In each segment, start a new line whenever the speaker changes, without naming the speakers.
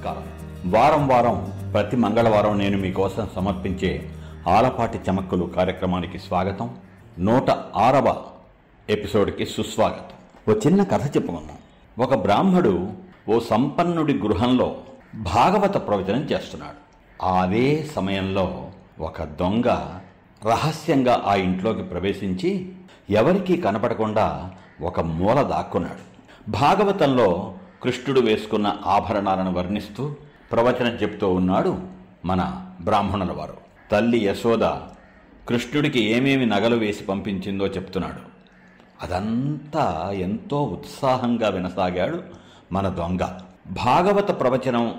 నమస్కారం. వారం వారం ప్రతి మంగళవారం నేను మీకోసం సమర్పించే ఆలపాటి చమక్కులు కార్యక్రమానికి స్వాగతం. నూట ఆరవ ఎపిసోడ్కి సుస్వాగతం. ఓ చిన్న కథ చెప్పుకుందాం. ఒక బ్రాహ్మడు ఓ సంపన్నుడి గృహంలో భాగవత ప్రవచనం చేస్తున్నాడు. అదే సమయంలో ఒక దొంగ రహస్యంగా ఆ ఇంట్లోకి ప్రవేశించి ఎవరికీ కనపడకుండా ఒక మూల దాక్కున్నాడు. భాగవతంలో కృష్ణుడు వేసుకున్న ఆభరణాలను వర్ణిస్తూ ప్రవచనం చెప్తూ ఉన్నాడు మన బ్రాహ్మణుల వారు. తల్లి యశోద కృష్ణుడికి ఏమేమి నగలు వేసి పంపించిందో చెప్తున్నాడు. అదంతా ఎంతో ఉత్సాహంగా వినసాగాడు మన దొంగ. భాగవత ప్రవచనం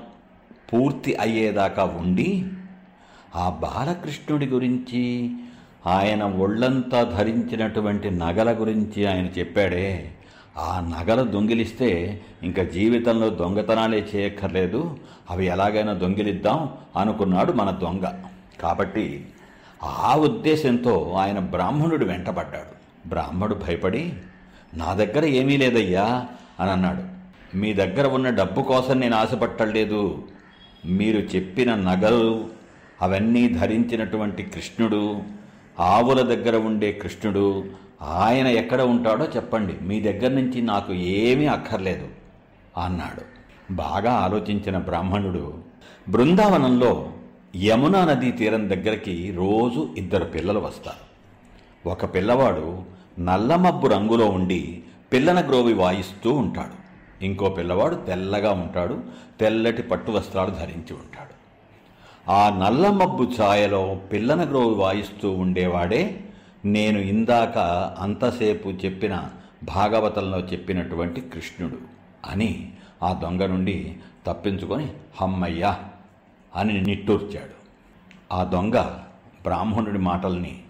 పూర్తి అయ్యేదాకా ఉండి ఆ బాలకృష్ణుడి గురించి ఆయన ఒళ్ళంతా ధరించినటువంటి నగల గురించి ఆయన చెప్పాడే. ఆ నగలు దొంగిలిస్తే ఇంకా జీవితంలో దొంగతనాలే చేయక్కర్లేదు. అవి ఎలాగైనా దొంగిలిద్దాం అనుకున్నాడు మన దొంగ. కాబట్టి ఆ ఉద్దేశంతో ఆయన బ్రాహ్మణుడు వెంటపడ్డాడు. బ్రాహ్మడు భయపడి నా దగ్గర ఏమీ లేదయ్యా అని అన్నాడు. మీ దగ్గర ఉన్న డబ్బు కోసం నేను ఆశపట్టలేదు. మీరు చెప్పిన నగలు అవన్నీ ధరించినటువంటి కృష్ణుడు ఆవుల దగ్గర ఉండే కృష్ణుడు ఆయన ఎక్కడ ఉంటాడో చెప్పండి. మీ దగ్గర నుంచి నాకు ఏమీ అక్కర్లేదు అన్నాడు. బాగా ఆలోచించిన బ్రాహ్మణుడు బృందావనంలో యమునా నదీ తీరం దగ్గరికి రోజు ఇద్దరు పిల్లలు వస్తారు. ఒక పిల్లవాడు నల్లమబ్బు రంగులో ఉండి పిల్లన గ్రోవి వాయిస్తూ ఉంటాడు. ఇంకో పిల్లవాడు తెల్లగా ఉంటాడు తెల్లటి పట్టు వస్త్రాలు ధరించి ఉంటాడు. ఆ నల్లమబ్బు ఛాయలో పిల్లన గ్రోవి వాయిస్తూ ఉండేవాడే నేను ఇందాక అంతసేపు చెప్పిన భాగవతంలో చెప్పినటువంటి కృష్ణుడు అని ఆ దొంగ నుండి తప్పించుకొని హమ్మయ్యా అని నిట్టూర్చాడు. ఆ దొంగ బ్రాహ్మణుడి మాటల్ని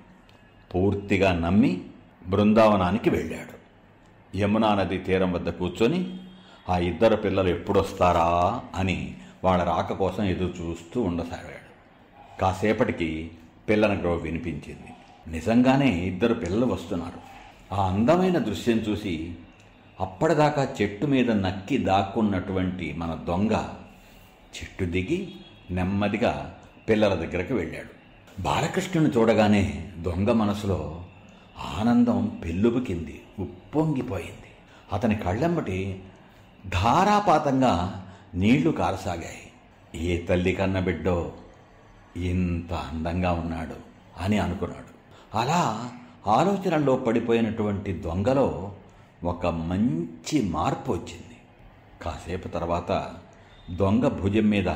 పూర్తిగా నమ్మి బృందావనానికి వెళ్ళాడు. యమునా నది తీరం వద్ద కూర్చొని ఆ ఇద్దరు పిల్లలు ఎప్పుడొస్తారా? అని వాళ్ళ రాక కోసం ఎదురు చూస్తూ ఉండసాగాడు. కాసేపటికి పిల్లన గ్రోవ్ వినిపించింది. నిజంగానే ఇద్దరు పిల్లలు వస్తున్నారు. ఆ అందమైన దృశ్యం చూసి అప్పటిదాకా చెట్టు మీద నక్కి దాక్కున్నటువంటి మన దొంగ చెట్టు దిగి నెమ్మదిగా పిల్లల దగ్గరకు వెళ్ళాడు. బాలకృష్ణుని చూడగానే దొంగ మనసులో ఆనందం పెళ్ళుబుకింది ఉప్పొంగిపోయింది. అతని కళ్ళెంబటి ధారాపాతంగా నీళ్ళు కారసాగాయి. ఏ తల్లి కన్న బిడ్డో ఇంత అందంగా ఉన్నాడు అని అనుకున్నాడు. అలా ఆలోచనలో పడిపోయినటువంటి దొంగలో ఒక మంచి మార్పు వచ్చింది. కాసేపు తర్వాత దొంగ భుజం మీద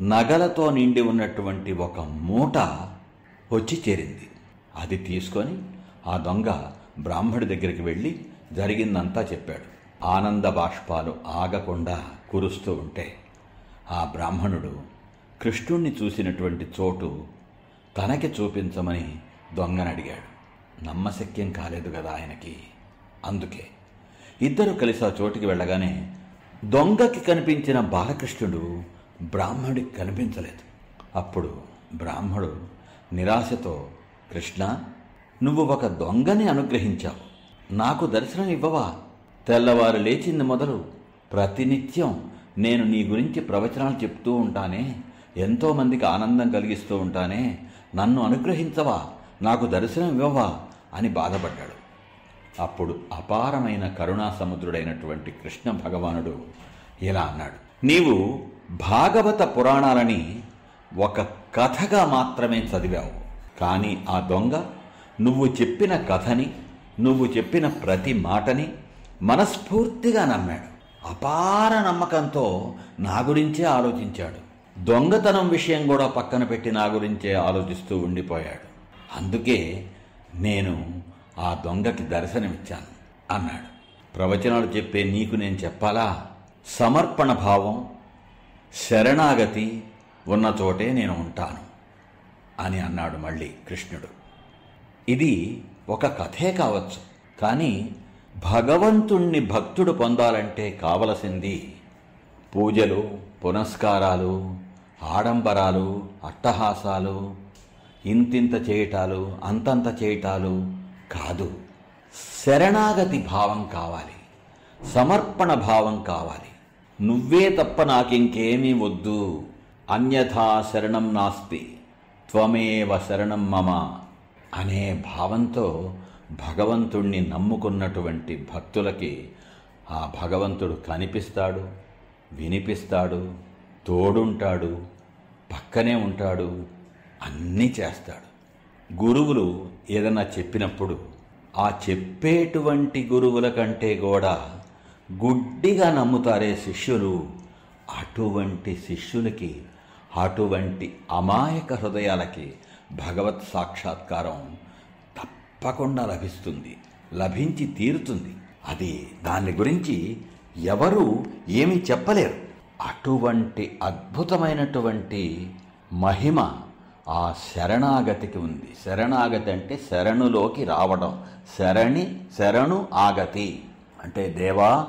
నగలతో నిండి ఉన్నటువంటి ఒక మూట వచ్చి చేరింది. అది తీసుకొని ఆ దొంగ బ్రాహ్మడి దగ్గరికి వెళ్ళి జరిగిందంతా చెప్పాడు. ఆనంద బాష్పాలు ఆగకుండా కురుస్తూ ఉంటే ఆ బ్రాహ్మణుడు కృష్ణుణ్ణి చూసినటువంటి చోటు తనకి చూపించమని దొంగని అడిగాడు. నమ్మశక్యం కాలేదు కదా ఆయనకి. అందుకే ఇద్దరు కలిసి ఆ చోటికి వెళ్ళగానే దొంగకి కనిపించిన బాలకృష్ణుడు బ్రాహ్మడికి కనిపించలేదు. అప్పుడు బ్రాహ్మడు నిరాశతో కృష్ణ నువ్వు ఒక దొంగని అనుగ్రహించావు. నాకు దర్శనం ఇవ్వవా? తెల్లవారు లేచింది మొదలు ప్రతినిత్యం నేను నీ గురించి ప్రవచనాలు చెప్తూ ఉంటానే ఎంతోమందికి ఆనందం కలిగిస్తూ ఉంటానే నన్ను అనుగ్రహించవా? నాకు దర్శనం ఇవ్వవా అని బాధపడ్డాడు. అప్పుడు అపారమైన కరుణా సముద్రుడైనటువంటి కృష్ణ భగవానుడు ఇలా అన్నాడు. నీవు భాగవత పురాణాలని ఒక కథగా మాత్రమే చదివావు. కానీ ఆ దొంగ నువ్వు చెప్పిన కథని నువ్వు చెప్పిన ప్రతి మాటని మనస్ఫూర్తిగా నమ్మాడు. అపార నమ్మకంతో నా గురించే ఆలోచించాడు. దొంగతనం విషయం కూడా పక్కన పెట్టి నా గురించే ఆలోచిస్తూ ఉండిపోయాడు. అందుకే నేను ఆ దొంగకి దర్శనమిచ్చాను అన్నాడు. ప్రవచనాలు చెప్పే నీకు నేను చెప్పాలా? సమర్పణ భావం శరణాగతి ఉన్న చోటే నేను ఉంటాను అని అన్నాడు మళ్ళీ కృష్ణుడు. ఇది ఒక కథే కావచ్చు కానీ భగవంతుణ్ణి భక్తుడు పొందాలంటే కావలసింది పూజలు పునస్కారాలు ఆడంబరాలు అట్టహాసాలు ఇంతింత చేయటాలు అంతంత చేయటాలు కాదు. శరణాగతి భావం కావాలి. సమర్పణ భావం కావాలి. నువ్వే తప్ప నాకింకేమీ వద్దు. అన్యథా శరణం నాస్తి. త్వమేవ శరణం మమ అనే భావంతో భగవంతుణ్ణి నమ్ముకున్నటువంటి భక్తులకి ఆ భగవంతుడు కనిపిస్తాడు వినిపిస్తాడు తోడుంటాడు పక్కనే ఉంటాడు అన్నీ చేస్తాడు. గురువులు ఏదన్నా చెప్పినప్పుడు ఆ చెప్పేటువంటి గురువుల కంటే కూడా గుడ్డిగా నమ్ముతారే శిష్యులు. అటువంటి శిష్యులకి అటువంటి అమాయక హృదయాలకి భగవత్ సాక్షాత్కారం తప్పకుండా లభిస్తుంది. లభించి తీరుతుంది. అది దాని గురించి ఎవరు ఏమీ చెప్పలేరు. అటువంటి అద్భుతమైనటువంటి మహిమ ఆ శరణాగతికి ఉంది. శరణాగతి అంటే శరణులోకి రావడం. శరణి శరణు ఆగతి. అంటే దేవా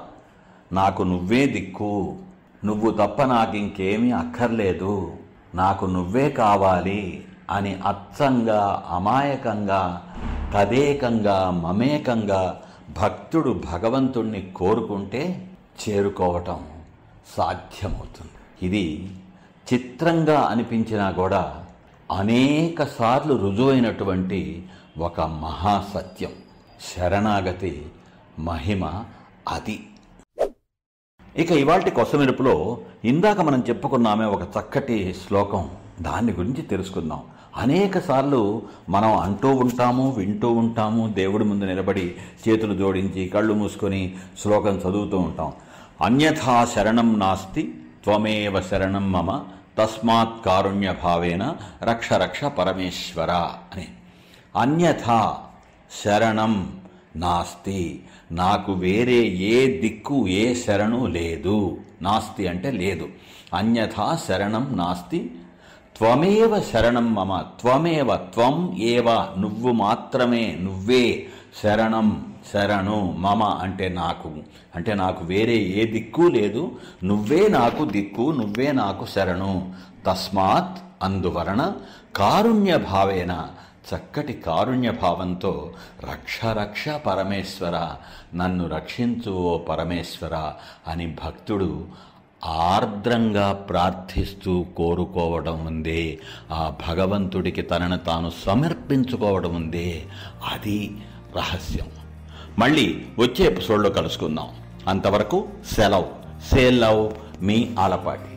నాకు నువ్వే దిక్కు. నువ్వు తప్ప నాకు ఇంకేమీ అక్కర్లేదు. నాకు నువ్వే కావాలి అని అచ్చంగా అమాయకంగా తదేకంగా మమేకంగా భక్తుడు భగవంతుణ్ణి కోరుకుంటే చేరుకోవటం సాధ్యమవుతుంది. ఇది చిత్రంగా అనిపించినా కూడా అనేక సార్లు రుజువైనటువంటి ఒక మహాసత్యం శరణాగతి మహిమ అది. ఇక ఇవాటి కొసమెరుపులో ఇందాక మనం చెప్పుకున్నామే ఒక చక్కటి శ్లోకం. దాని గురించి తెలుసుకుందాం. అనేక సార్లు మనం అంటూ ఉంటాము వింటూ ఉంటాము దేవుడి ముందు నిలబడి చేతులు జోడించి కళ్ళు మూసుకొని శ్లోకం చదువుతూ ఉంటాం. అన్యథా శరణం నాస్తి త్వమేవ శరణం మమ తస్మాత్ కారుణ్యభావేన రక్ష రక్ష పరమేశ్వర అని. అన్యథా శరణం నాస్తి. నాకు వేరే ఏ దిక్కు ఏ శరణు లేదు. నాస్తి అంటే లేదు. అన్యథా శరణం నాస్తి. త్వమేవ శరణం మమ త్వమేవ త్వం ఏవ నువ్వు మాత్రమే నువ్వే శరణం శరణు మమ అంటే నాకు. అంటే నాకు వేరే ఏ దిక్కు లేదు. నువ్వే నాకు దిక్కు నువ్వే నాకు శరణు. తస్మాత్ అందువలన కారుణ్య భావేన చక్కటి కారుణ్య భావంతో రక్ష రక్ష పరమేశ్వర నన్ను రక్షించు ఓ పరమేశ్వర అని భక్తుడు ఆర్ద్రంగా ప్రార్థిస్తూ కోరుకోవడం ఉందే. ఆ భగవంతుడికి తనను తాను సమర్పించుకోవడం ఉందే. అది రహస్యం. మళ్ళీ వచ్చే ఎపిసోడ్లో కలుసుకుందాం. అంతవరకు సెలవు. సేల్ లవ్ మీ ఆలపాటి.